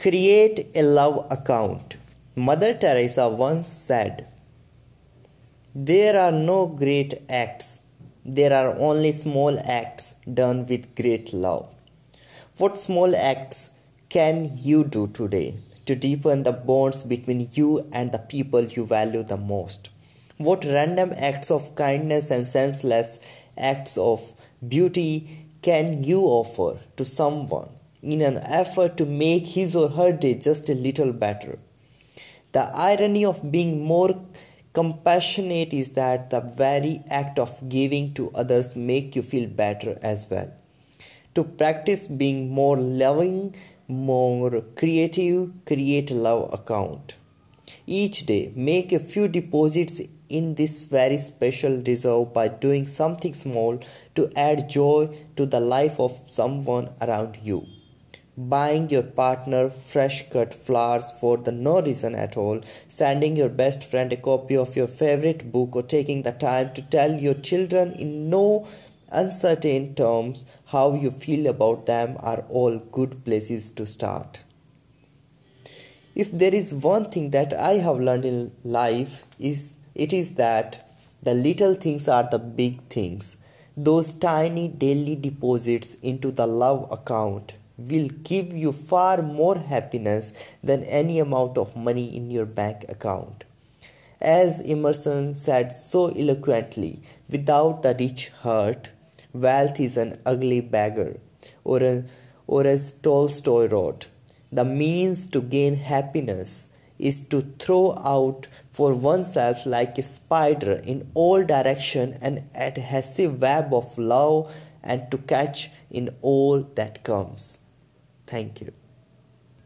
Create a love account. Mother Teresa once said, There are no great acts, there are only small acts done with great love. What small acts can you do today to deepen the bonds between you and the people you value the most? What random acts of kindness and senseless acts of beauty can you offer to someone in an effort to make his or her day just a little better? The irony of being more compassionate is that the very act of giving to others make you feel better as well. To practice being more loving, more creative, create a love account. Each day, make a few deposits in this very special reserve by doing something small to add joy to the life of someone around you. Buying your partner fresh cut flowers for the no reason at all, sending your best friend a copy of your favorite book, or taking the time to tell your children in no uncertain terms how you feel about them are all good places to start. If there is one thing that I have learned in life is it is that the little things are the big things. Those tiny daily deposits into the love account will give you far more happiness than any amount of money in your bank account. As Emerson said so eloquently, without the rich heart, wealth is an ugly beggar. Or, or as Tolstoy wrote, the means to gain happiness is to throw out for oneself like a spider in all direction an adhesive web of love and to catch in all that comes. Thank you.